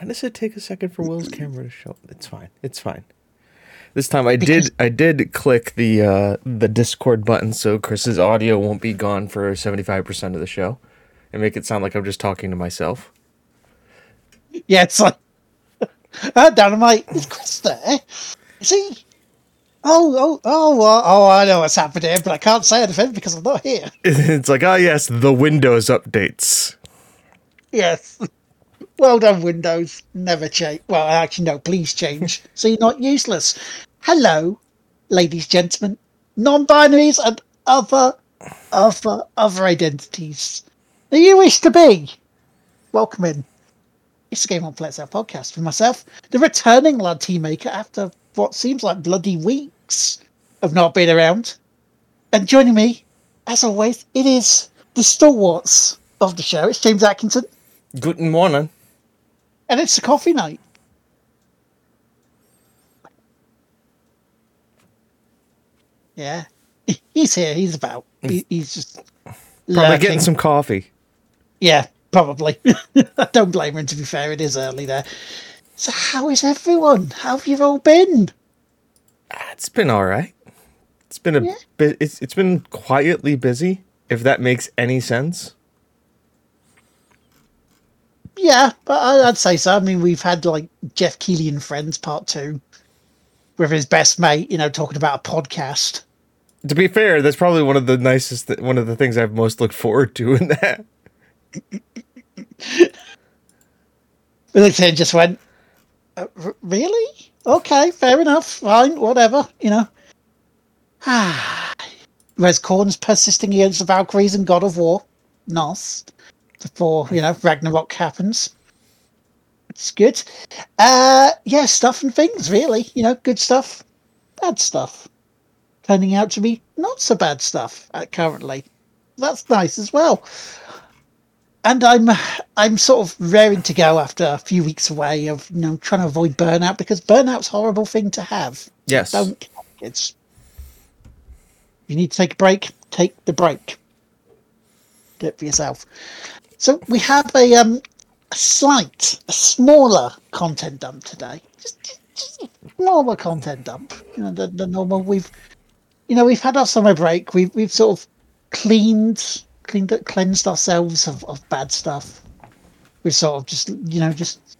Why does it take a second for Will's camera to show? It's fine. It's fine. This time I did I did click the uh, the Discord button so Chris's audio won't be gone for seventy five percent of the show, and make it sound like I'm just talking to myself. Yeah, it's like, uh, Dynamite, is Chris there? Is he? Oh, oh, oh, uh, oh, I know what's happened here, but I can't say anything because I'm not here. It's like ah yes, the Windows updates. Yes. Well done, Windows. Never change. Well, actually, no, please change. so you're not useless. Hello, ladies, gentlemen, non binaries, and other, other, other identities that you wish to be. Welcome in. It's a Game on Out podcast for myself, the returning lad team maker after what seems like bloody weeks of not being around. And joining me, as always, it is the stalwarts of the show. It's James Atkinson. Good morning. And it's a coffee night. Yeah. He's here. He's about. He's just. Probably lurking. getting some coffee. Yeah, probably. I don't blame him, to be fair. It is early there. So, how is everyone? How have you all been? Ah, It's been all right. It's been a Yeah. bit. It's it's been quietly busy. If that makes any sense. Yeah, but I'd say so. I mean, we've had like Geoff Keighley and Friends Part 2 with his best mate, you know, talking about a podcast. To be fair, that's probably one of the nicest, th- one of the things I've most looked forward to in that. We looked at it and just went, uh, r- really? Okay, fair enough. Fine, whatever, you know. Ah, Whereas Korn's persisting against the Valkyries and God of War. Nice. Before, you know, Ragnarok happens. It's good. Uh, yeah, stuff and things, really. You know, good stuff, bad stuff. Turning out to be not so bad stuff uh, currently. That's nice as well and I'm I'm sort of raring to go after a few weeks away of you know trying to avoid burnout because burnout's a horrible thing to have. Yes. Don't it's you need to take a break, take the break. Do it for yourself. So we have a um a slight, a smaller content dump today. Just, just, smaller content dump. You know, the, the normal we've you know, we've had our summer break. We've we've sort of cleaned cleaned cleansed ourselves of, of bad stuff. We're sort of just you know just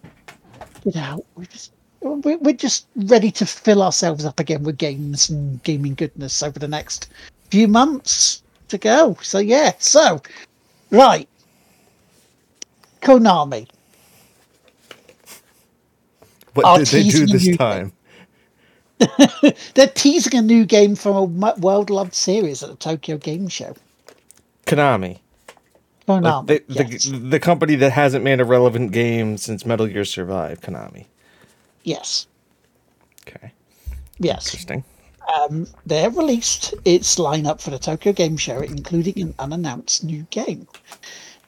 get out. We just we're just ready to fill ourselves up again with games and gaming goodness over the next few months to go. So yeah, so right, Konami. What did they do this time? They're teasing a new game from a mu- well-loved series at the Tokyo Game Show. Konami. Like Konami. the, yes. the the company that hasn't made a relevant game since Metal Gear Survive. Konami. yes. Okay. Yes. Interesting. um, they have released its lineup for the Tokyo Game Show, including an unannounced new game.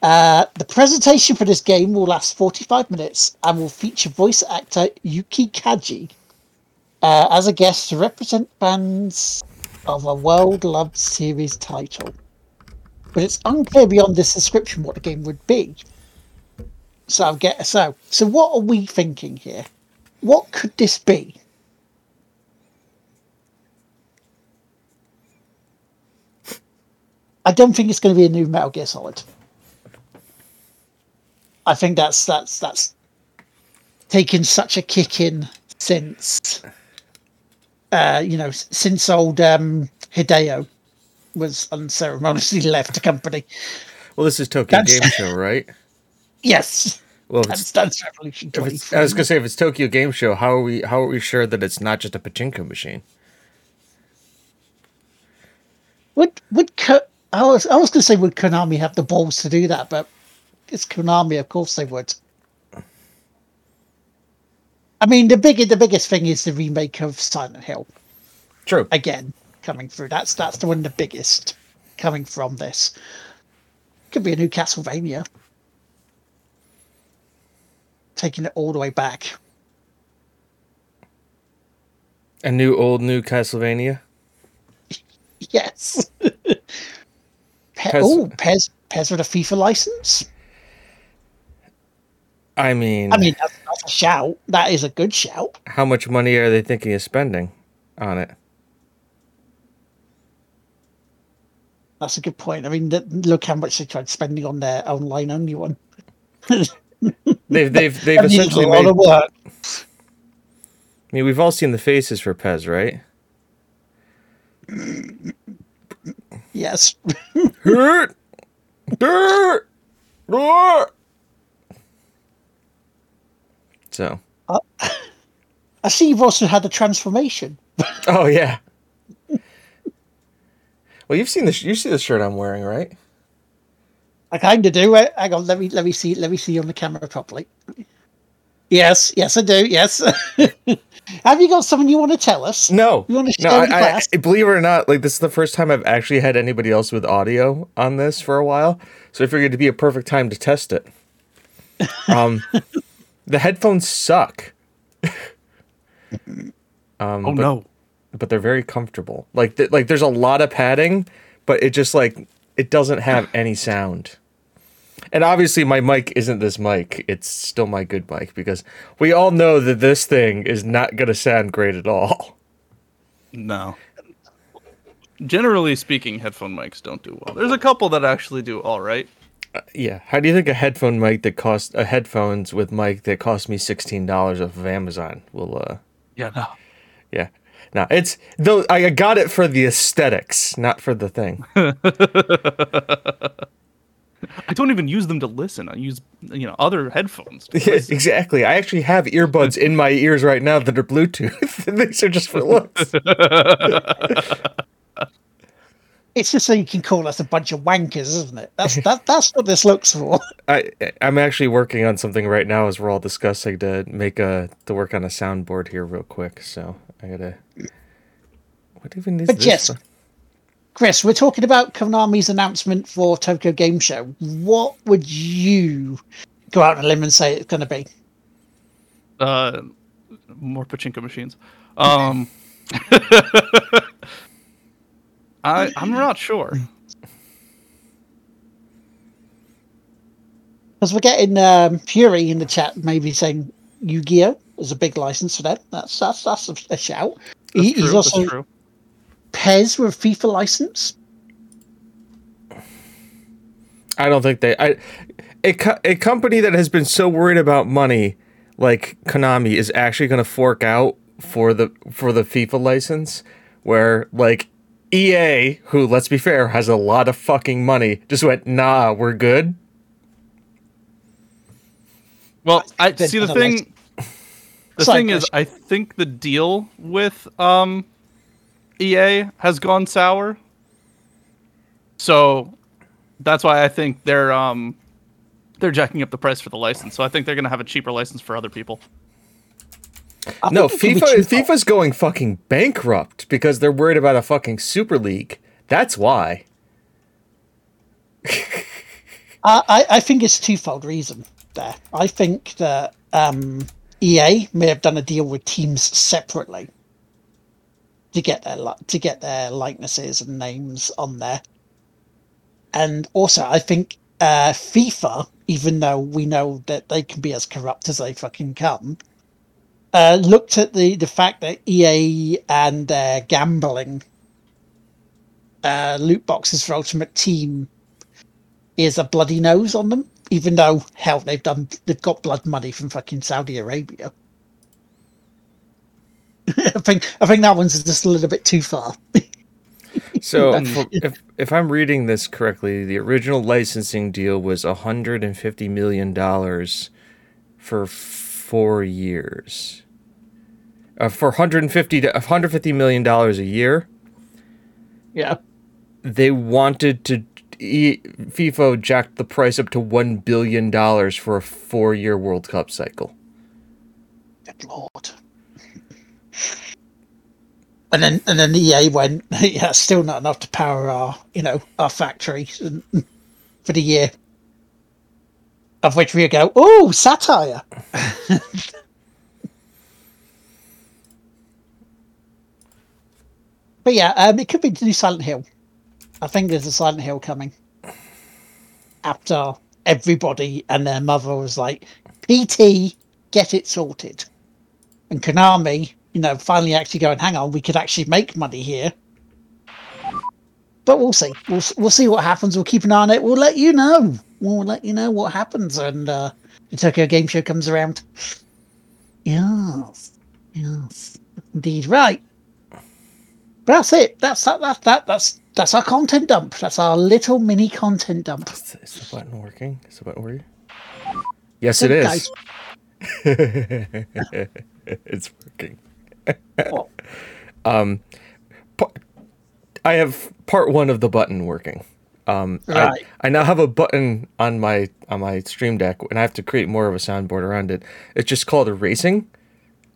Uh, the presentation for this game will last 45 minutes and will feature voice actor Yuki Kaji uh, as a guest to represent fans of a world loved series title. But it's unclear beyond this description what the game would be. So I'll get so so what are we thinking here? What could this be? I don't think it's going to be a new Metal Gear Solid. I think that's that's that's taken such a kick in since uh, you know since old um, Hideo was unceremoniously left the company. Well, this is Tokyo That's- Game Show, right? Yes, Well, if it's, Dance Revolution if it's, I was gonna say if it's Tokyo Game Show, how are we how are we sure that it's not just a pachinko machine? Would would Ko- I was I was going to say would Konami have the balls to do that, but it's Konami, of course they would. I mean, the big the biggest thing is the remake of Silent Hill 2. again coming through. That's that's the one the biggest coming from this. Could be a new Castlevania, taking it all the way back. A new old new Castlevania. Yes. Pe- PES- oh, PES PES with a FIFA license. I mean, I mean, that's, that's a shout. That is a good shout. How much money are they thinking of spending on it? That's a good point. I mean, look how much they tried spending on their online only one. They've they've they've essentially a lot made. of work. I mean, we've all seen the faces for PES, right? Yes. Hurt, dirt, roar. So, I see you've also had a transformation. oh yeah. Well, you've seen this. you see the shirt I'm wearing, right? I kind of do it. Hang on, let me let me see let me see you on the camera properly. Yes, yes, I do. Yes. Have you got something you want to tell us? No, You no. share with the I? I, believe it or not, like this is the first time I've actually had anybody else with audio on this for a while, so I figured it'd be a perfect time to test it. Um, the headphones suck. um, Oh but, no. but they're very comfortable. Like, th- like there's a lot of padding, but it just like it doesn't have any sound. And obviously, my mic isn't this mic. It's still my good mic because we all know that this thing is not going to sound great at all. No. Generally speaking, headphone mics don't do well. There's a couple that actually do all right. Yeah. How do you think a headphone mic that cost a headphones with mic that cost me sixteen dollars off of Amazon will? uh Yeah, no. Yeah. Now it's though I got it for the aesthetics, not for the thing. I don't even use them to listen. I use you know other headphones. Yeah, exactly. I actually have earbuds in my ears right now that are Bluetooth. These are just for looks. It's just so you can call us a bunch of wankers, isn't it? That's that that's what this looks for. I I'm actually working on something right now as we're all discussing to make a to work on a soundboard here real quick. So I gotta. What even is But this? yes, Chris, we're talking about Konami's announcement for Tokyo Game Show. What would you go out on a limb and say it's going to be? Uh, more pachinko machines. Um, I I'm not sure. Because we're getting um, Fury in the chat, maybe saying Yu-Gi-Oh is a big license for them. That's that's that's a, a shout. That's He, true. he's also that's true. PES with a FIFA license. I don't think they. I a co- a company that has been so worried about money, like Konami, is actually going to fork out for the for the FIFA license, where like EA, who let's be fair, has a lot of fucking money, just went nah, we're good. Well, I see the another thing. The Sorry, thing is, I think the deal with um, EA has gone sour. So that's why I think they're um, they're jacking up the price for the license. So I think they're gonna have a cheaper license for other people. I No, think it could FIFA too. FIFA's going fucking bankrupt because they're worried about a fucking Super League. That's why. I, I, I think it's twofold reason there. I think that um, EA may have done a deal with teams separately to get their to get their likenesses and names on there, and also I think uh, FIFA, even though we know that they can be as corrupt as they fucking come, uh, looked at the the fact that EA and their gambling uh, loot boxes for Ultimate Team is a bloody nose on them, even though hell they've done they've got blood money from fucking Saudi Arabia. I think I think that one's just a little bit too far. So if, if if I'm reading this correctly, the original licensing deal was 150 million dollars for four years. Uh, for 150 to 150 million dollars a year, yeah. they wanted to e, FIFA jacked the price up to one billion dollars for a four-year World Cup cycle. Good lord. And then and then EA went, yeah, still not enough to power our, you know, our factory for the year. Of which we go, oh, satire. but yeah, um, it could be new Silent Hill. I think there's a Silent Hill coming. After everybody and their mother was like, PT, get it sorted. And Konami, you know, finally actually going, hang on, we could actually make money here. But we'll see. We'll we'll see what happens. We'll keep an eye on it. We'll let you know. We'll let you know what happens, and uh, the Tokyo Game Show comes around. Yes, yes, indeed. Right. But that's it. That's that. That that that's that's our content dump. That's our little mini content dump. Is, is the button working? Is the button working? Yes, it is. It's working. What? I have part one of the button working. Um, I- I, now have a button on my on my Stream Deck, and I have to create more of a soundboard around it. It's just called erasing,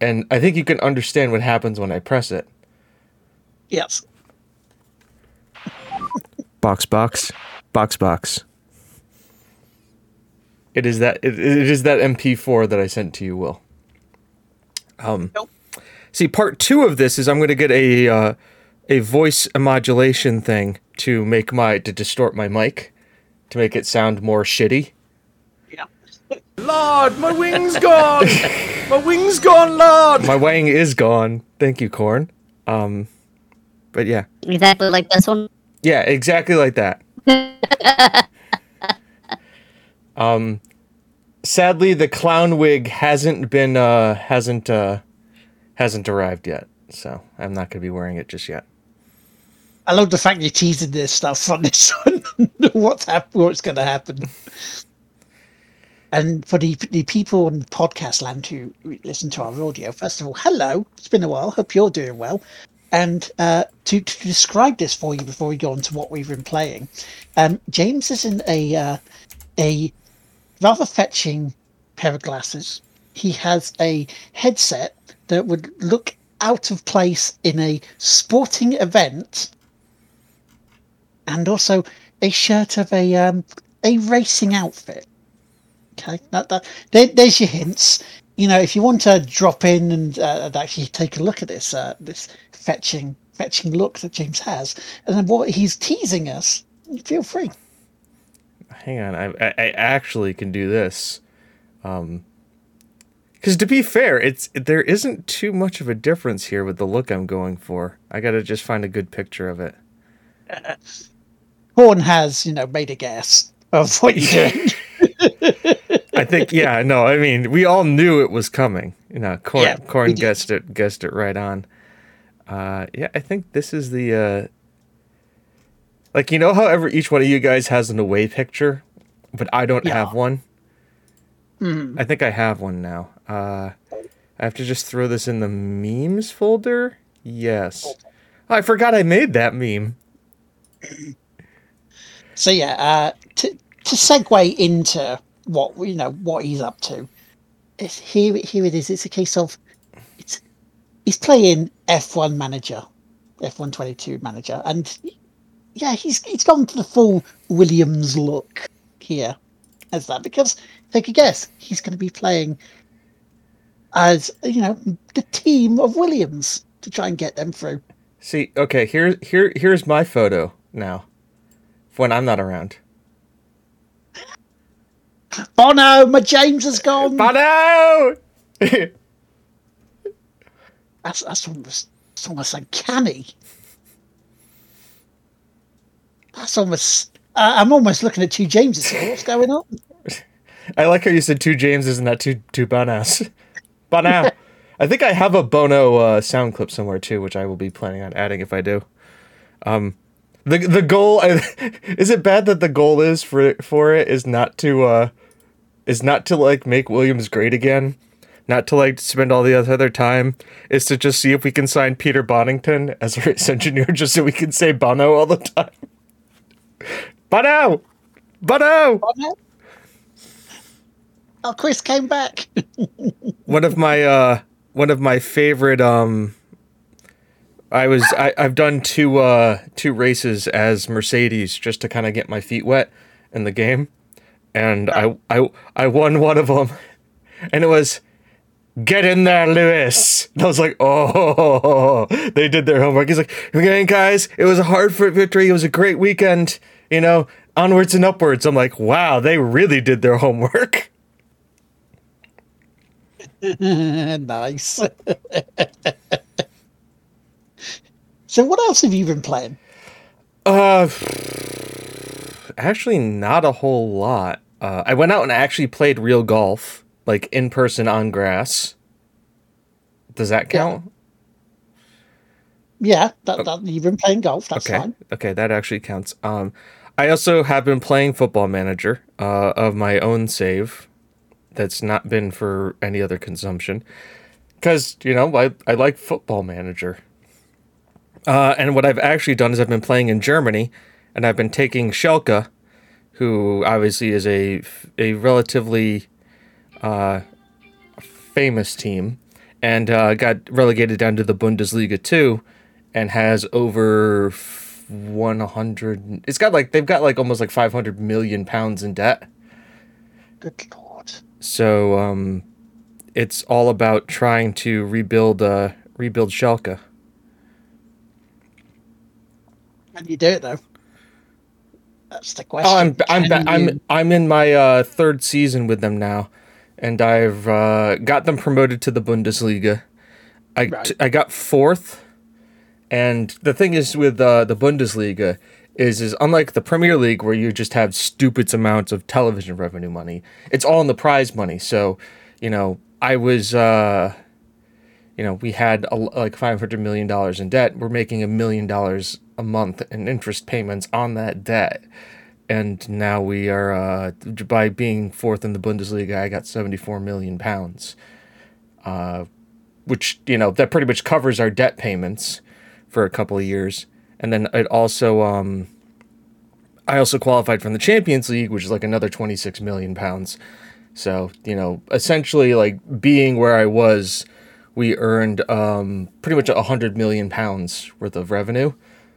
and I think you can understand what happens when I press it. Yes. Box, box, box, box. It is that it, it is that MP4 that I sent to you, Will. Um, Nope. see, part two of this is I'm going to get a uh, a voice modulation thing to make my to distort my mic to make it sound more shitty. Yeah. Lord, my wing's gone. my wing's gone, Lord. My wang is gone. Thank you, Corn. Um, but yeah, Exactly like this one. yeah, exactly like that. um, sadly, the clown wig hasn't been uh hasn't uh hasn't arrived yet, so I'm not gonna be wearing it just yet. I love the fact you're teasing this stuff on this one. what's hap- what's going to happen? And for the the people in podcast land who listen to our audio, first of all, hello. It's been a while. Hope you're doing well. And uh, to, to describe this for you before we go on to what we've been playing, um, James is in a uh, a rather fetching pair of glasses. He has a headset that would look out of place in a sporting event and also a shirt of a um, a racing outfit. Okay, that, that there, there's your hints. You know, if you want to drop in and, uh, actually take a look at this uh, this fetching fetching look that James has, and then what he's teasing us, feel free. Hang on, I I, actually can do this. Um, because to be fair, it's there isn't too much of a difference here with the look I'm going for. I gotta just find a good picture of it. Horn has, you know, made a guess of what you're doing. I think yeah, no, I mean we all knew it was coming. You know, Corn Yeah, Corn guessed it guessed it right on. Uh yeah, I think this is the uh like you know however each one of you guys has an away picture, but I don't Yeah. have one. Mhm. I think I have one now. Uh I have to just throw this in the memes folder. Yes. Oh, I forgot I made that meme. So yeah, uh, to to segue into what you know what he's up to, it's here here it is. It's a case of he's playing F1 manager, F1 22 manager, and yeah, he's he's gone for the full Williams look here as that because take a guess, he's going to be playing as you know the team of Williams to try and get them through. See, okay, here here here's my photo now. When I'm not around. Bono, my James has gone. Bono! That's that's almost that's almost uncanny. That's almost. Uh, I'm almost looking at two Jameses. What's going on? I like how you said two Jameses and not two two Bonos. Bono. I think I have a Bono uh, sound clip somewhere too, which I will be planning on adding if I do. Um, the the goal is it bad that the goal is for for it is not to uh is not to like make Williams great again, not to like spend all the other time, is to just see if we can sign Peter Bonnington as a race engineer just so we can say Bono all the time. Bono, Bono. Bono? Oh, Chris came back. one of my uh one of my favorite um I was I, I've done two uh two races as Mercedes just to kind of get my feet wet in the game. And I I I won one of them and it was Get in there, Lewis. And I was like, oh, they did their homework. He's like, okay, guys, it was a hard fought victory. It was a great weekend. You know, onwards and upwards. I'm like, wow, they really did their homework. nice. so, what else have you been playing? Uh, actually, not a whole lot. Uh, I went out and actually played real golf, like in person on grass. Does that count? Yeah, that, that you've been playing golf. That's okay. fine. Okay, that actually counts. Um, I also have been playing Football Manager uh, of my own save. That's not been for any other consumption, because you know I I like Football Manager. Uh, and what I've actually done is I've been playing in Germany, and I've been taking Schalke, who obviously is a a relatively uh, famous team, and uh, got relegated down to the Bundesliga too, and has over 100. It's got like they've got like almost like 500 million pounds in debt. Good lord. So um, it's all about trying to rebuild uh, rebuild Schalke. How do you do it though? That's the question. Oh, I'm I'm ba- I'm I'm in my uh, third season with them now, and I've uh, got them promoted to the Bundesliga. I Right. I got fourth, and the thing is with uh, the Bundesliga is is unlike the Premier League where you just have stupid amounts of television revenue money. It's all in the prize money. So, you know, I was. Uh, you know, we had a, like five hundred million dollars in debt. We're making a million dollars a month in interest payments on that debt, and now we are uh, by being fourth in the Bundesliga. I got seventy four million pounds, uh, which you know that pretty much covers our debt payments for a couple of years, and then it also um, I also qualified from the Champions League, which is like another twenty six million pounds. So you know, essentially, like being where I was we earned um, pretty much a hundred million pounds worth of revenue.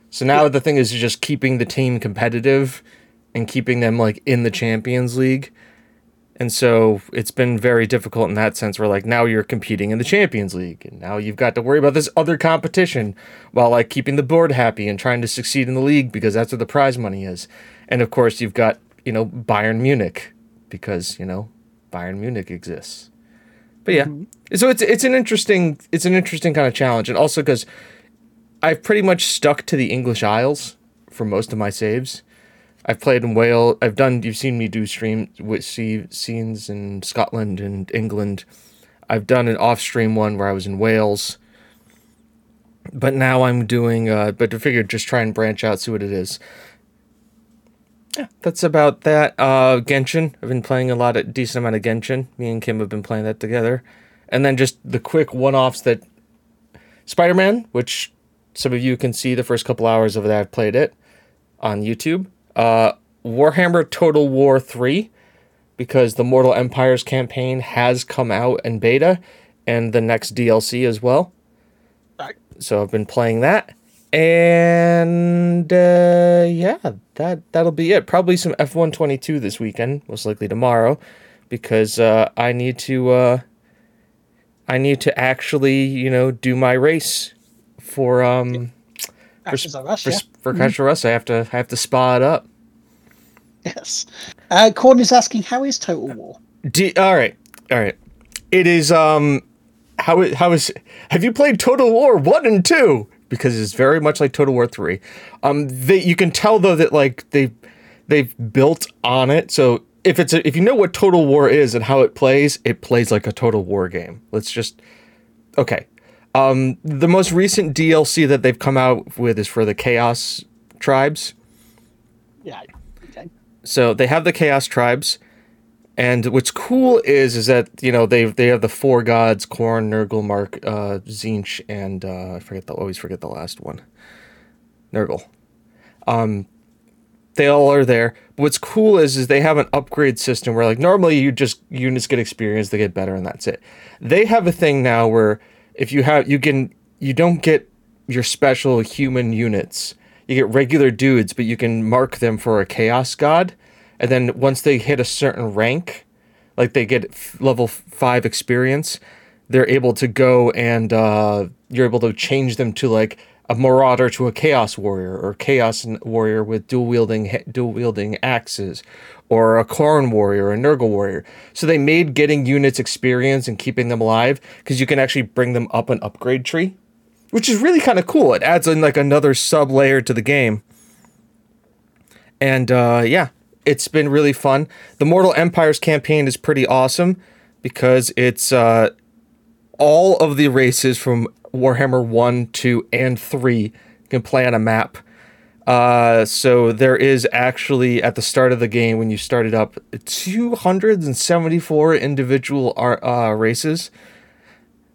So now the thing is just keeping the team competitive and keeping them like in the Champions League. And so it's been very difficult in that sense where like now you're competing in the Champions League and now you've got to worry about this other competition while like keeping the board happy and trying to succeed in the league because that's where the prize money is. And of course you've got, you know, Bayern Munich because, you know, Bayern Munich exists. But yeah, mm-hmm. so it's it's an interesting it's an interesting kind of challenge, and also because I've pretty much stuck to the English Isles for most of my saves. I've played in Wales. I've done. You've seen me do stream with see, scenes in Scotland and England. I've done an off-stream one where I was in Wales. But now I'm doing. Uh, but I figured just try and branch out, see what it is. Yeah, that's about that. Uh, Genshin. I've been playing a lot of decent amount of Genshin. Me and Kim have been playing that together, and then just the quick one-offs that Spider-Man, which some of you can see the first couple hours of that I've played it on YouTube. Uh, Warhammer Total War three, because the Mortal Empires campaign has come out in beta, and the next DLC as well. Right. So I've been playing that, and uh, yeah, that that'll be it. Probably some F one twenty two this weekend, most likely tomorrow, because uh, I need to. Uh, I need to actually, you know, do my race for um Of Us, for yeah. for Russ. I have to I have to spa it up. Yes. Uh, is asking, how is Total War? D- all right, all right. It is um, how how is have you played Total War one and two? Because it's very much like Total War three. Um, they you can tell though that like they they've built on it. So if it's a, if you know what Total War is and how it plays, it plays like a Total War game. Let's just okay. Um, the most recent DLC that they've come out with is for the Chaos tribes. Yeah. Okay. So they have the Chaos tribes, and what's cool is is that you know they they have the four gods: Khorne, Nurgle, Mark, uh, Tzeentch, and uh, I forget the always forget the last one, Nurgle. Um, they all are there. But what's cool is is they have an upgrade system where like normally you just units get experience, they get better, and that's it. They have a thing now where if you have you can you don't get your special human units. You get regular dudes, but you can mark them for a chaos god, and then once they hit a certain rank, like they get level five experience, they're able to go and uh, you're able to change them to like a marauder to a chaos warrior or chaos warrior with dual wielding dual wielding axes or a Khorne warrior or a Nurgle warrior. So they made getting units experience and keeping them alive because you can actually bring them up an upgrade tree, which is really kind of cool. It adds in like another sub layer to the game. And uh, yeah, it's been really fun. The Mortal Empires campaign is pretty awesome because it's uh, all of the races from Warhammer 1, 2, and 3 can play on a map. Uh, so there is actually at the start of the game when you start it up 274 individual uh, races.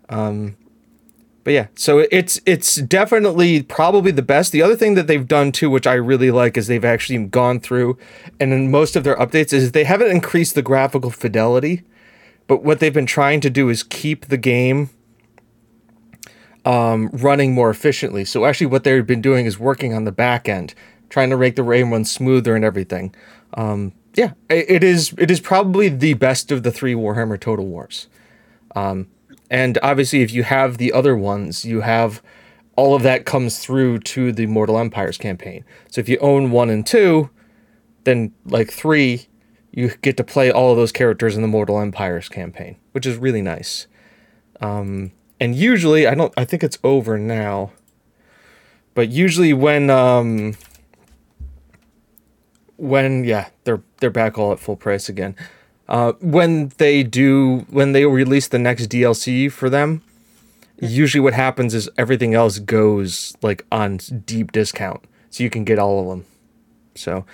Um, but yeah, so it's it's definitely probably the best. The other thing that they've done too, which I really like, is they've actually gone through and in most of their updates is they haven't increased the graphical fidelity, but what they've been trying to do is keep the game um, running more efficiently. So actually, what they've been doing is working on the back end, trying to make the rain run smoother and everything. Um, yeah, it, is it is probably the best of the three Warhammer Total Wars. Um, and obviously, if you have the other ones, you have all of that comes through to the Mortal Empires campaign. So if you own one and two, then like three, you get to play all of those characters in the Mortal Empires campaign, which is really nice. Um, and usually I don't I think it's over now. But usually when um when yeah, they're they're back all at full price again. Uh when they do when they release the next DLC for them, usually what happens is everything else goes like on deep discount. So you can get all of them. So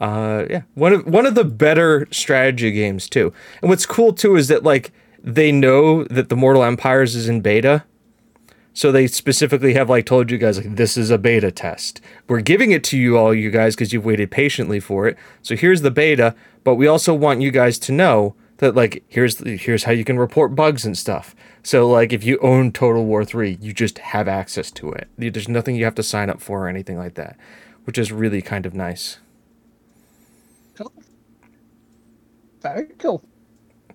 uh yeah, one of one of the better strategy games too. And what's cool too is that like they know that the Mortal Empires is in beta. So they specifically have like told you guys like this is a beta test. We're giving it to you all you guys because you've waited patiently for it. So here's the beta, but we also want you guys to know that like here's here's how you can report bugs and stuff. So like if you own Total War 3, you just have access to it. There's nothing you have to sign up for or anything like that, which is really kind of nice. Cool. Very cool.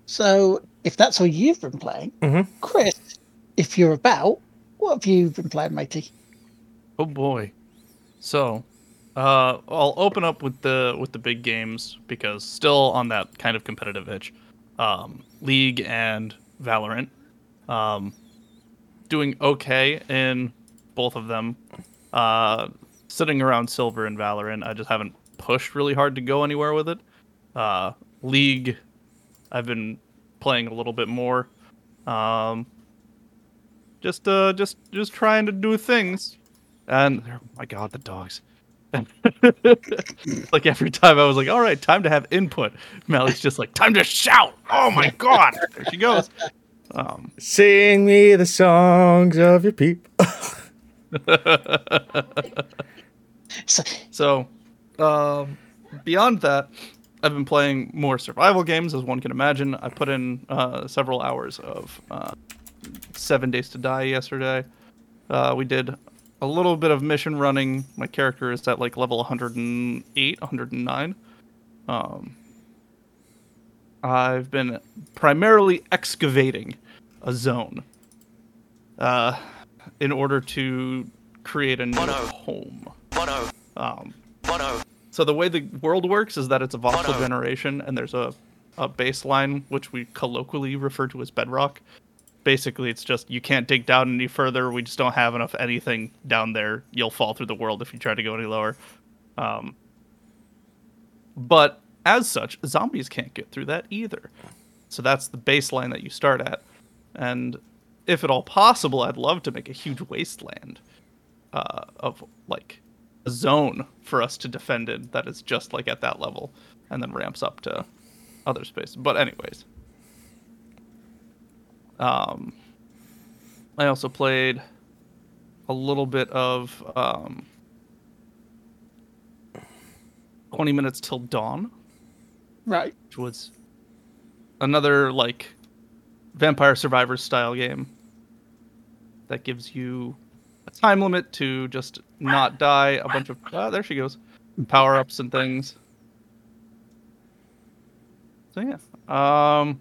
So if that's all you've been playing, mm-hmm. Chris, if you're about, what have you been playing, matey? Oh boy. So, uh, I'll open up with the with the big games because still on that kind of competitive itch. Um, League and Valorant. Um, doing okay in both of them. Uh, sitting around silver in Valorant. I just haven't pushed really hard to go anywhere with it. Uh, League, I've been playing a little bit more. Um, just uh, just just trying to do things, and oh my god, the dogs. like every time I was like, all right, time to have input. Melly's just like, time to shout. Oh my god. There she goes. Um, Sing me the songs of your people. so, so um, beyond that, I've been playing more survival games, as one can imagine. I put in uh, several hours of uh, Seven Days to Die yesterday. Uh, we did a little bit of mission running. My character is at like level 108, 109. Um, I've been primarily excavating a zone uh, in order to create a new home. Um, so the way the world works is that it's a voxel generation, and there's a, a baseline which we colloquially refer to as bedrock. Basically, it's just you can't dig down any further. We just don't have enough anything down there. You'll fall through the world if you try to go any lower. Um, but as such, zombies can't get through that either. So that's the baseline that you start at. And if at all possible, I'd love to make a huge wasteland uh, of like zone for us to defend in that is just like at that level and then ramps up to other space. But anyways. Um I also played a little bit of um 20 minutes till dawn. Right. Which was another like Vampire Survivors style game that gives you a time limit to just not die. A bunch of oh, there she goes, power ups and things. So yeah, um,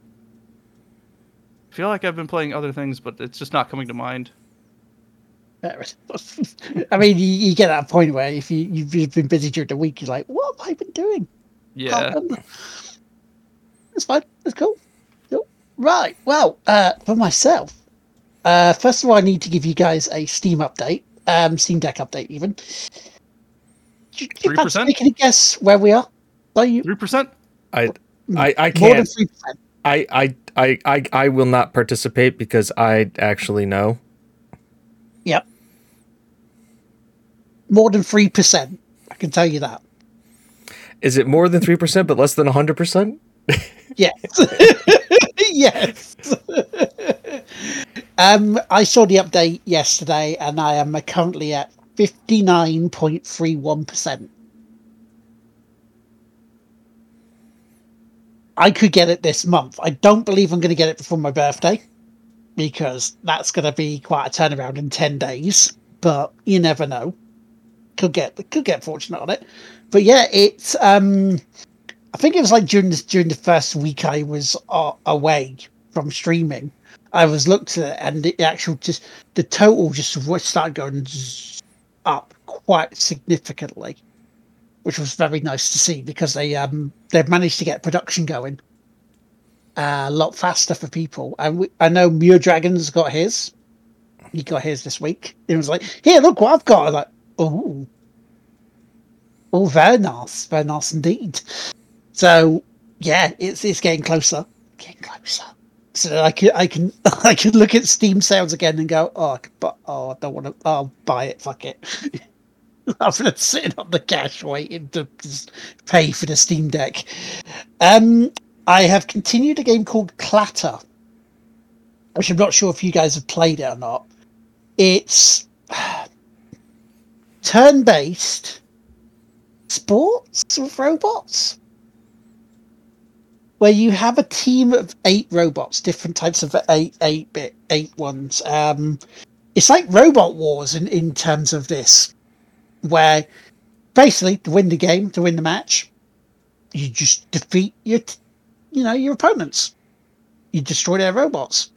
I feel like I've been playing other things, but it's just not coming to mind. I mean, you, you get that point where if you, you've, been busy during the week, you're like, what have I been doing? Yeah. That's fine. That's cool. cool. Right. Well, uh, for myself, uh, first of all, I need to give you guys a Steam update, um, Steam Deck update, even. Do you- do you fancy 3%? Making a guess where we are? Are you Three percent. I I, I more than can't. three percent? I, I I I I will not participate because I actually know. Yep. More than three percent. I can tell you that. Is it more than three percent, but less than hundred percent? Yes. yes. um, I saw the update yesterday, and I am currently at fifty nine point three one percent. I could get it this month. I don't believe I'm going to get it before my birthday because that's going to be quite a turnaround in ten days. But you never know. Could get could get fortunate on it. But yeah, it's um I think it was like during this during the first week I was uh, away from streaming. I was looked at it and the actual just the total just started going up quite significantly, which was very nice to see because they um they've managed to get production going uh, a lot faster for people. And we, I know Muir Dragons got his. He got his this week. It was like, here, look what I've got. I was like, oh, oh, very nice, very nice indeed. So yeah, it's it's getting closer, getting closer. So I can I can I can look at Steam sales again and go, oh, I could bu- oh, I don't want to. I'll buy it. Fuck it. Rather than sitting on the cash waiting to pay for the Steam Deck. Um, I have continued a game called Clatter, which I'm not sure if you guys have played it or not. It's turn-based sports with robots where you have a team of eight robots, different types of eight eight bit eight ones. Um, it's like Robot Wars in, in terms of this, where basically to win the game, to win the match, you just defeat your, you know, your opponents. You destroy their robots.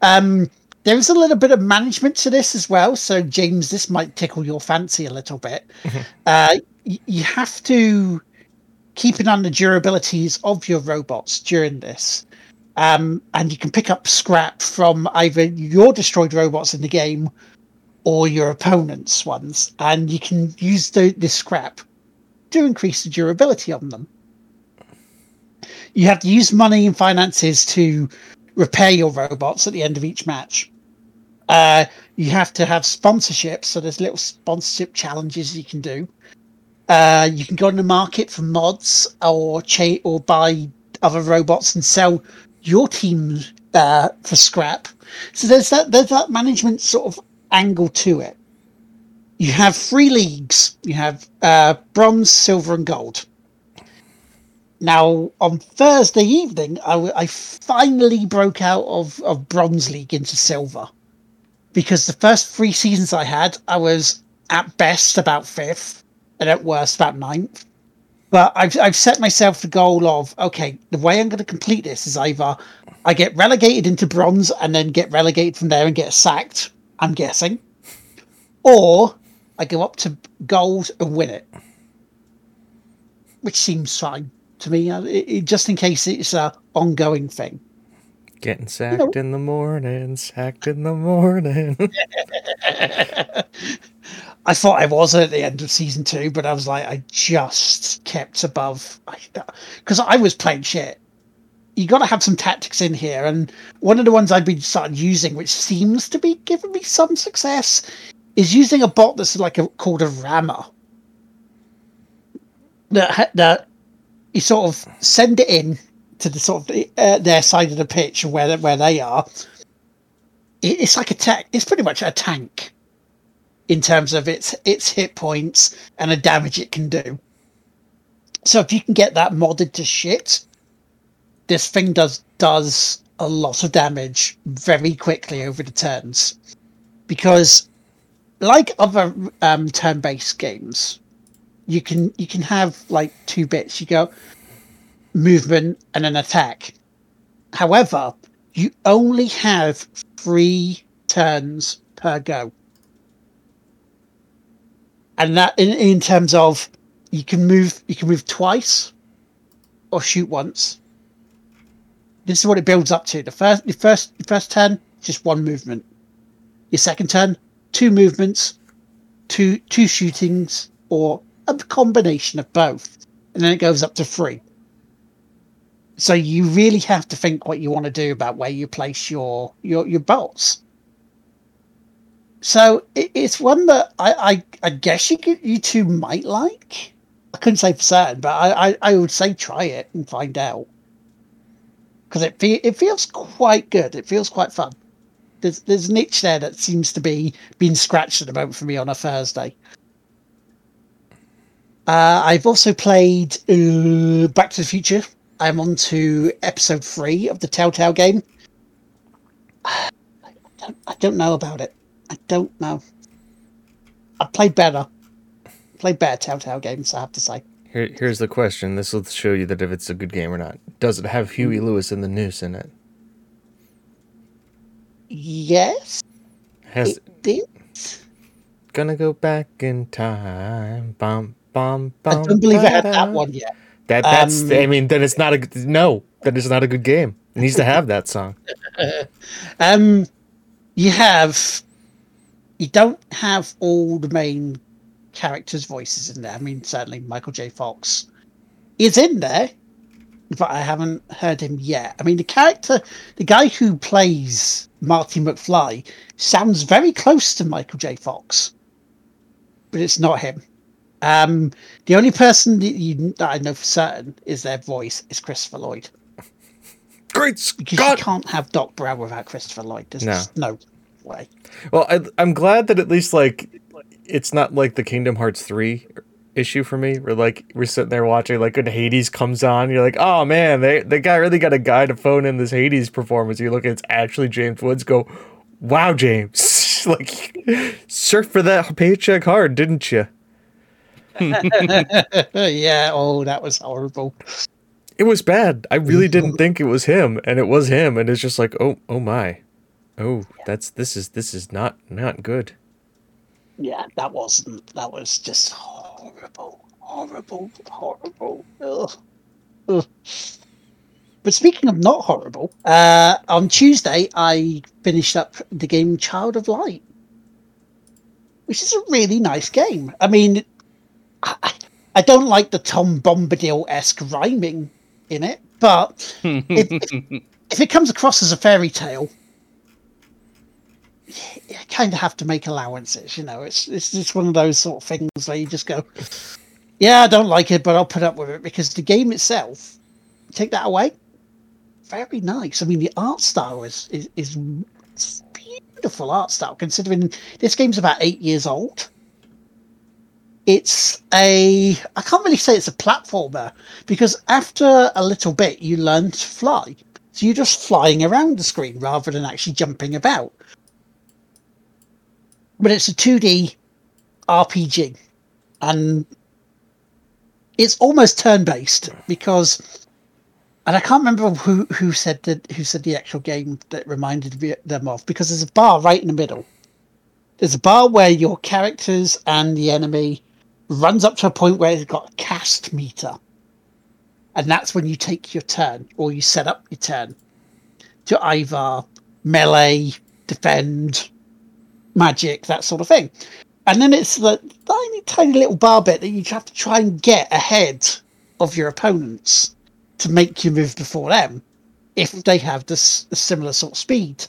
Um, there is a little bit of management to this as well. So James, this might tickle your fancy a little bit. uh, y- you have to keep an eye on the durabilities of your robots during this. Um, and you can pick up scrap from either your destroyed robots in the game or your opponent's ones, and you can use the, this scrap to increase the durability on them. You have to use money and finances to repair your robots at the end of each match. Uh, you have to have sponsorships, so there's little sponsorship challenges you can do. Uh, you can go on the market for mods or cha- or buy other robots and sell your team uh, for scrap. So there's that there's that management sort of angle to it. You have three leagues. You have uh, bronze, silver, and gold. Now on Thursday evening, I, finally broke out of, of bronze league into silver because the first three seasons I had, I was at best about fifth and at worst about ninth. But I've I've set myself the goal of okay, the way I'm going to complete this is either I get relegated into bronze and then get relegated from there and get sacked. I'm guessing, or I go up to gold and win it, which seems fine to me. it- it- just in case it's a ongoing thing. Getting sacked in the morning, sacked in the morning. I thought I was at the end of season two, but I was like, I just kept above because I was playing shit. You got to have some tactics in here, and one of the ones I've been started using, which seems to be giving me some success, is using a bot that's like a called a rammer. That that you sort of send it in to the sort of uh, their side of the pitch where where they are. It, it's like a tech. It's pretty much a tank in terms of its its hit points and the damage it can do. So if you can get that modded to shit, this thing does does a lot of damage very quickly over the turns. Because like other um, turn-based games, you can you can have like two bits. You go movement and an attack. However, you only have three turns per go and that in, in terms of you can move you can move twice or shoot once. This is what it builds up to. The first the first the first turn, just one movement. Your second turn, two movements, two two shootings, or a combination of both. And then it goes up to three. So you really have to think what you want to do about where you place your your your bolts. So it, it's one that I, I I guess you could, you two might like. I couldn't say for certain, but I, I, I would say try it and find out because it fe- it feels quite good. It feels quite fun. There's there's an itch there that seems to be being scratched at the moment for me on a Thursday. Uh, I've also played uh, Back to the Future. I'm on to episode three of the Telltale game. I don't, I don't know about it. I don't know. I played better. I Played better Telltale games, I have to say. Here, here's the question. This will show you that if it's a good game or not. Does it have Huey Lewis and the News in it? Yes, Has it did. gonna go back in time? Bum bum bum. I don't believe I had that one yet. That that's. Um, I mean, then it's not a good- no. That is not a good game. It needs to have that song. Um, you have, you don't have all the main characters' voices in there. I mean, certainly Michael J. Fox is in there, but I haven't heard him yet. I mean, the character, the guy who plays Marty McFly, sounds very close to Michael J. Fox, but it's not him. Um, the only person that, you, that I know for certain is their voice is Christopher Lloyd Great because you can't have Doc Brown without Christopher Lloyd. There's No. just no way. Well, I, I'm glad that at least like it's not like the Kingdom Hearts three issue for me. We're like we're sitting there watching like when Hades comes on, you're like, oh man, they the guy really got a guy to phone in this Hades performance. You look, at it's actually James Woods. Go, wow, James, like surf for that paycheck hard, didn't you? yeah. Oh, that was horrible. It was bad. I really didn't think it was him, and it was him, and it's just like, oh, oh my, oh, that's this is this is not not good. Yeah, that wasn't. That was just horrible, horrible, horrible. Ugh. Ugh. But speaking of not horrible, uh, on Tuesday I finished up the game Child of Light, which is a really nice game. I mean, I, I- I don't like the Tom Bombadil esque rhyming in it, but if, if, if it comes across as a fairy tale, you kind of have to make allowances. You know, it's it's just one of those sort of things where you just go, "Yeah, I don't like it, but I'll put up with it," because the game itself, take that away, very nice. I mean, the art style is is, is beautiful art style considering this game's about eight years old. It's a I can't really say it's a platformer because after a little bit you learn to fly. So you're just flying around the screen rather than actually jumping about but it's a 2D RPG, and it's almost turn-based because, and I can't remember who who said that who said the actual game that reminded them of because there's a bar right in the middle. There's a bar where your characters and the enemy runs up to a point where it's got a cast meter, and that's when you take your turn or you set up your turn to either melee, defend, magic, that sort of thing. And then it's the tiny, tiny little bar bit that you have to try and get ahead of your opponents to make you move before them if they have this similar sort of speed.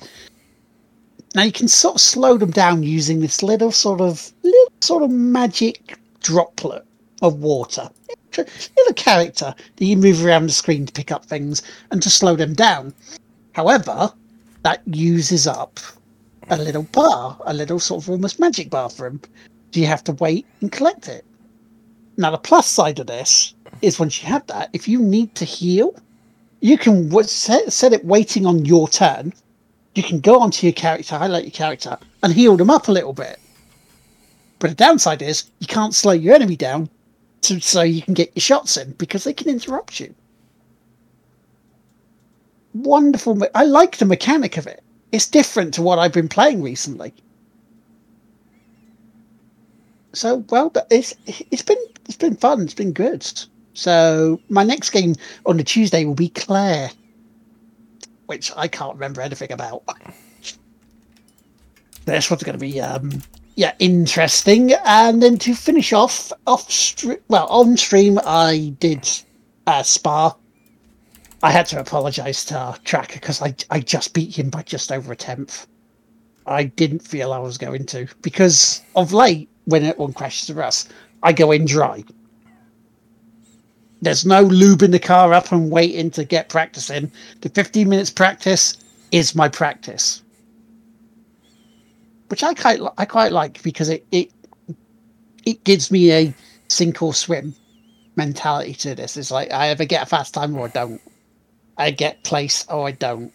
Now you can sort of slow them down using this little sort of little sort of magic droplet of water. Little character that you move around the screen to pick up things and to slow them down. However, that uses up a little bar, a little sort of almost magic bathroom. Do you have to wait and collect it? Now, the plus side of this is once you have that, if you need to heal, you can set, set it waiting on your turn. You can go onto your character, highlight your character, and heal them up a little bit. But the downside is you can't slow your enemy down to, so you can get your shots in because they can interrupt you. Wonderful. me- I like the mechanic of it it's different to what I've been playing recently. so well, but it's it's been it's been fun. It's been good. So my next game on the Tuesday will be Claire, which I can't remember anything about. This one's going to be um, yeah interesting. And then to finish off off stream, well on stream, I did uh, Spa. I had to apologise to Tracker because I I just beat him by just over a tenth. I didn't feel I was going to because of late when it one crashes to us, I go in dry. There's no lubing the car up and waiting to get practicing. The 15 minutes practice is my practice, which I quite I quite like because it it it gives me a sink or swim mentality to this. It's like I either get a fast time or I don't. I get place or I don't.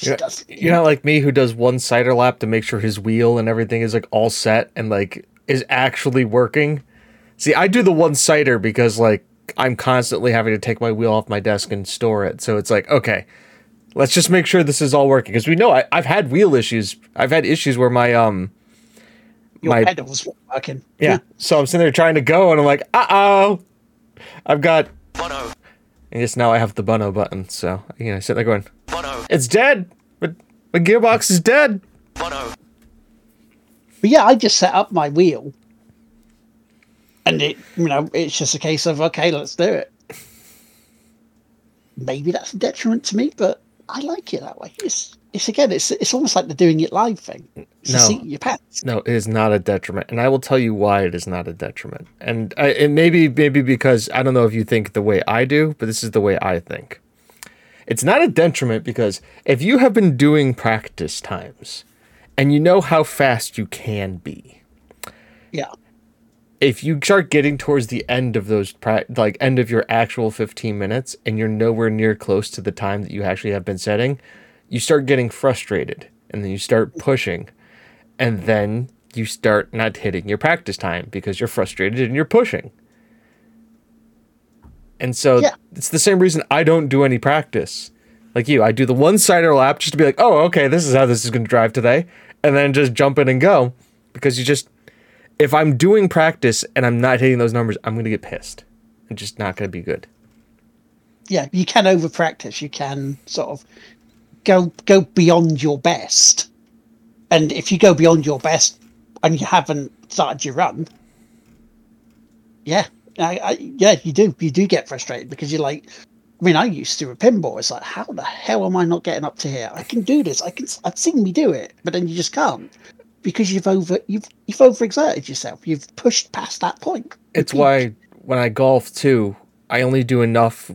You're, you're not like me who does one cider lap to make sure his wheel and everything is like all set and like is actually working. See, I do the one cider because like I'm constantly having to take my wheel off my desk and store it. So it's like, okay, let's just make sure this is all working because we know I, have had wheel issues. I've had issues where my um Your my pedals working. Yeah. so I'm sitting there trying to go and I'm like, uh oh, I've got. And just now I have the Bono button. So you know, I sit there going, Bono. It's dead. But my gearbox is dead. Bono. But yeah, I just set up my wheel. And it you know, it's just a case of okay, let's do it. Maybe that's a detriment to me, but I like it that way. It's it's again, it's it's almost like the doing it live thing. It's no, your pets. No, it is not a detriment, and I will tell you why it is not a detriment. And I, it maybe maybe because I don't know if you think the way I do, but this is the way I think. It's not a detriment because if you have been doing practice times, and you know how fast you can be, yeah. If you start getting towards the end of those like end of your actual 15 minutes and you're nowhere near close to the time that you actually have been setting, you start getting frustrated and then you start pushing and then you start not hitting your practice time because you're frustrated and you're pushing. And so yeah. it's the same reason I don't do any practice. Like you, I do the one cider lap just to be like, oh, okay, this is how this is going to drive today. And then just jump in and go because you just, if I'm doing practice and I'm not hitting those numbers, I'm going to get pissed. It's just not going to be good. Yeah, you can over practice. You can sort of go go beyond your best. And if you go beyond your best and you haven't started your run, yeah, I, I, yeah, you do. You do get frustrated because you're like, I mean, I used to a pinball. It's like, how the hell am I not getting up to here? I can do this. I can. I've seen me do it, but then you just can't because you've over you've you've overexerted yourself. You've pushed past that point. It's why when I golf too, I only do enough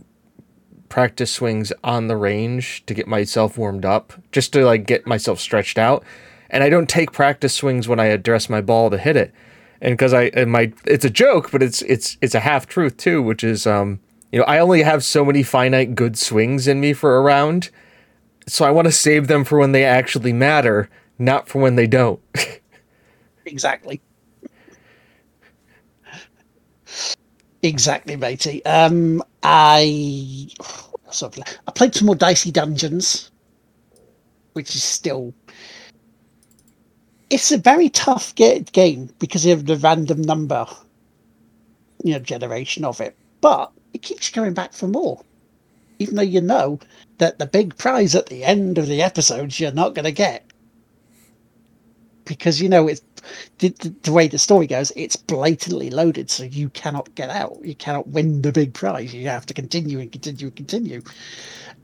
practice swings on the range to get myself warmed up, just to like get myself stretched out. And I don't take practice swings when I address my ball to hit it. And because I and my it's a joke, but it's it's it's a half truth too, which is um you know I only have so many finite good swings in me for a round, so I want to save them for when they actually matter, not for when they don't. exactly. Exactly, matey. Um, I I played some more Dicey Dungeons, which is still it's a very tough get, game because of the random number, you know, generation of it. But it keeps going back for more, even though you know that the big prize at the end of the episodes you're not going to get because you know it's the, the, way the story goes it's blatantly loaded so you cannot get out. You cannot win the big prize. You have to continue and continue and continue.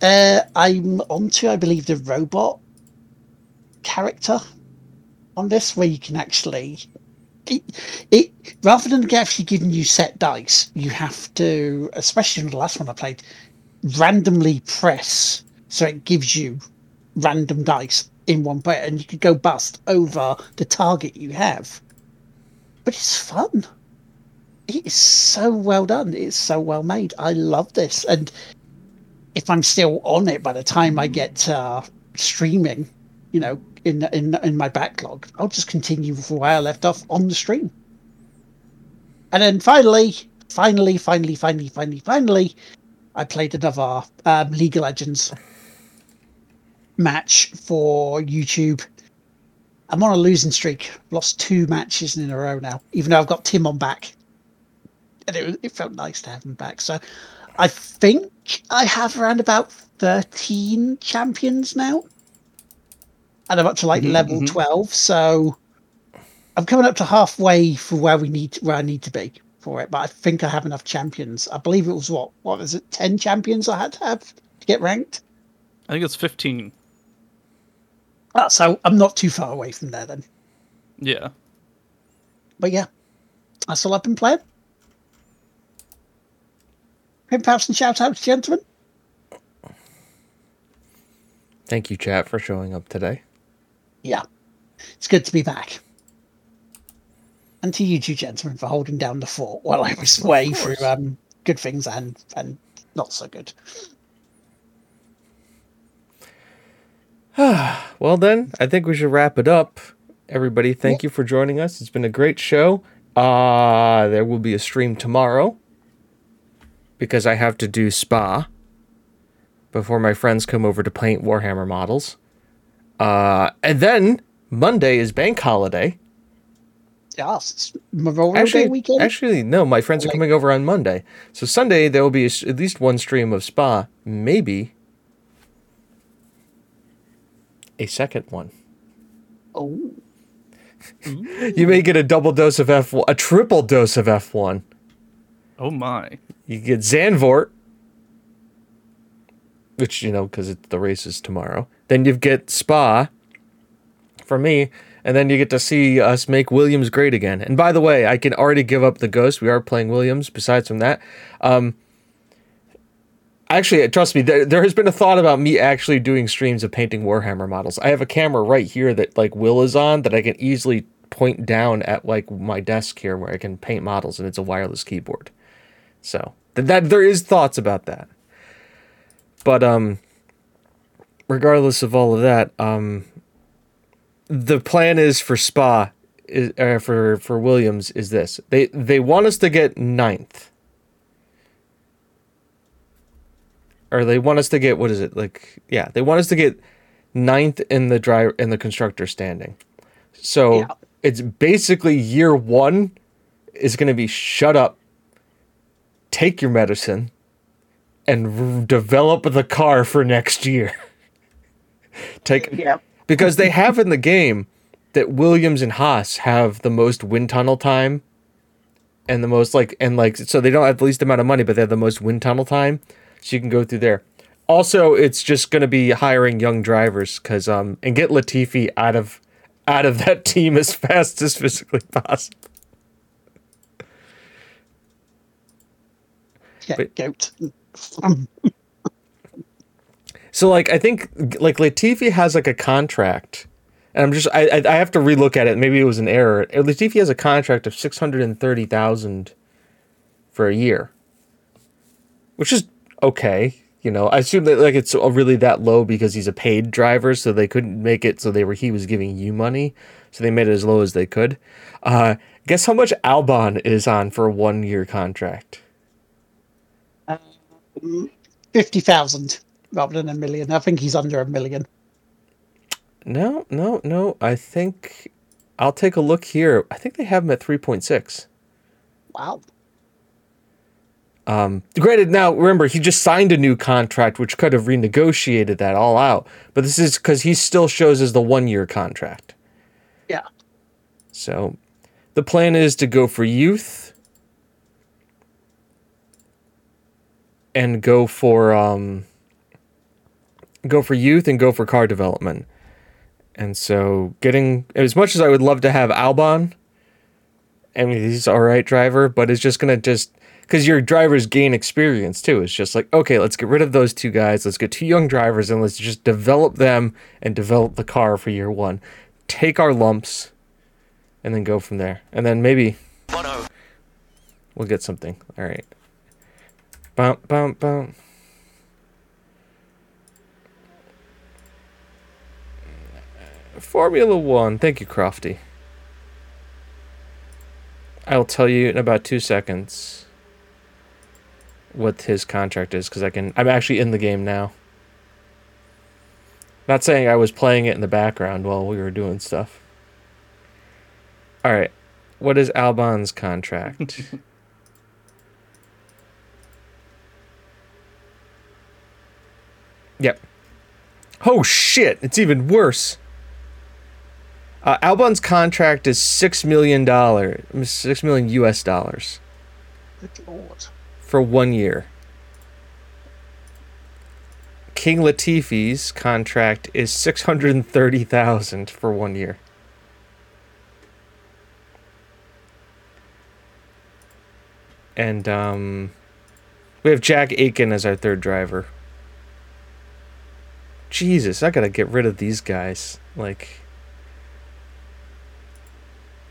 Uh, i'm onto i believe the robot character on this where you can actually it, it rather than actually giving you set dice you have to especially in the last one i played randomly press so it gives you random dice in one player and you could go bust over the target you have. But it's fun. It is so well done. It's so well made. I love this. And if I'm still on it by the time I get uh, streaming, you know, in in in my backlog, I'll just continue from where I left off on the stream. And then finally, finally, finally, finally, finally, finally, I played another um, League of Legends match for YouTube. I'm on a losing streak. Lost two matches in a row now, even though I've got Tim on back. And it, it felt nice to have him back. So I think I have around about 13 champions now. And I'm up to like Mhm, level mhm. 12. So I'm coming up to halfway for where we need where I need to be for it. But I think I have enough champions. I believe it was what? What was it? 10 champions I had to have to get ranked? I think it's 15. Ah, so I'm not too far away from there then. Yeah. But yeah, that's all I've been playing. Pimp outs and shout outs, gentlemen. Thank you, chat, for showing up today. Yeah, it's good to be back. And to you two gentlemen for holding down the fort while I was away through um, good things and and not so good. Well, then, I think we should wrap it up. Everybody, thank you for joining us. It's been a great show. Uh, there will be a stream tomorrow because I have to do spa before my friends come over to paint Warhammer models. Uh, and then Monday is bank holiday. Yes, it's Memorial Actually, Day weekend. actually, no. My friends are Like- coming over on Monday, so Sunday there will be at least one stream of Spa, maybe a second one. oh, You may get a double dose of F1, a triple dose of F one. Oh my. You get Zandvoort, which you know because the race is tomorrow. Then you get Spa for me, and then you get to see us make Williams great again. And by the way, I can already give up the ghost. We are playing Williams. Besides from that, um, actually, trust me, there, there has been a thought about me actually doing streams of painting Warhammer models. I have a camera right here that like Will is on that I can easily point down at like my desk here where I can paint models, and it's a wireless keyboard. So th- that there is thoughts about that. But um regardless of all of that, um the plan is for Spa is uh, for for Williams is this. They they want us to get ninth. Or they want us to get what is it? Like yeah, they want us to get ninth in the dry in the constructor standing. So Yeah. it's basically year 1 is going to be shut up take your medicine and r- develop the car for next year. take yeah. because they have in the game that Williams and Haas have the most wind tunnel time and the most like and like so they don't have the least amount of money but they have the most wind tunnel time so you can go through there. Also, it's just going to be hiring young drivers cuz um and get Latifi out of out of that team as fast as physically possible. Yeah, But- goat. So like I think like Latifi has like a contract, and I'm just I I, I have to relook at it. Maybe it was an error. Latifi has a contract of six hundred and thirty thousand for a year, which is okay. You know, I assume that like it's really that low because he's a paid driver, so they couldn't make it so they were he was giving you money, so they made it as low as they could. Uh, guess how much Albon is on for a one year contract? 50,000 rather than a million. I think he's under a million. No, no, no. I think I'll take a look here. I think they have him at 3.6. Wow. Um, granted, now remember he just signed a new contract, which could have renegotiated that all out. But this is because he still shows as the one-year contract. Yeah. So, the plan is to go for youth and go for um, go for youth and go for car development. And so, getting as much as I would love to have Albon, I mean, he's all right driver, but it's just gonna just because your drivers gain experience too. It's just like okay, let's get rid of those two guys. Let's get two young drivers and let's just develop them and develop the car for year one. Take our lumps, and then go from there. And then maybe we'll get something. All right. Bum bum bum. Formula One. Thank you, Crofty. I'll tell you in about two seconds what his contract is because I can. I'm actually in the game now. Not saying I was playing it in the background while we were doing stuff. All right. What is Albon's contract? yep. Oh shit! It's even worse. Uh, Albon's contract is six million dollar, six million U.S. dollars Good lord. For one year. King Latifi's contract is six hundred and thirty thousand for one year. And um, we have Jack Aitken as our third driver. Jesus, I gotta get rid of these guys. Like,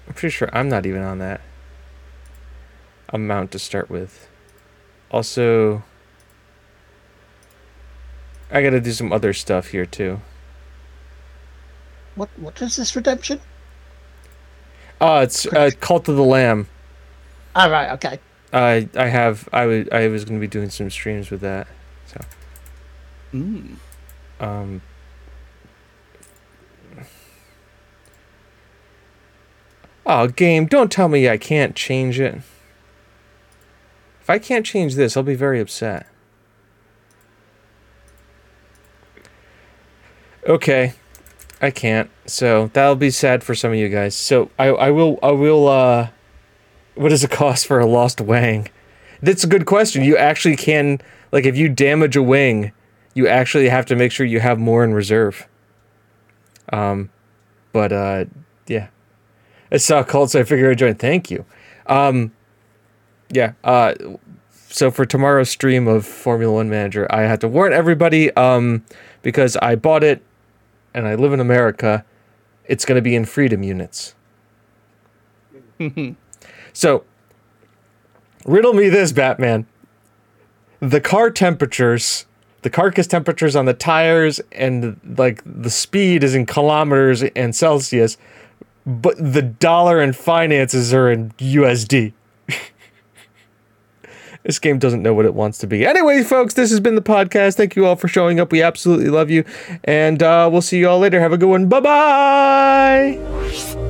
I'm pretty sure I'm not even on that amount to start with. Also, I gotta do some other stuff here too. What what is this redemption? Oh, it's uh, Cult of the Lamb. All right, okay. I I have I was I was gonna be doing some streams with that. So Mm. um. Oh, game! Don't tell me I can't change it. If I can't change this, I'll be very upset. Okay, I can't. So that'll be sad for some of you guys. So I I will I will uh. What does it cost for a lost wang? That's a good question. You actually can like if you damage a wing, you actually have to make sure you have more in reserve. Um, but uh, yeah, I saw called, so I figured I'd join. Thank you. Um, yeah. Uh, so for tomorrow's stream of Formula One Manager, I had to warn everybody um, because I bought it and I live in America. It's going to be in freedom units. so, riddle me this, Batman. The car temperatures, the carcass temperatures on the tires, and like the speed is in kilometers and Celsius, but the dollar and finances are in USD. This game doesn't know what it wants to be. Anyway, folks, this has been the podcast. Thank you all for showing up. We absolutely love you. And uh, we'll see you all later. Have a good one. Bye bye.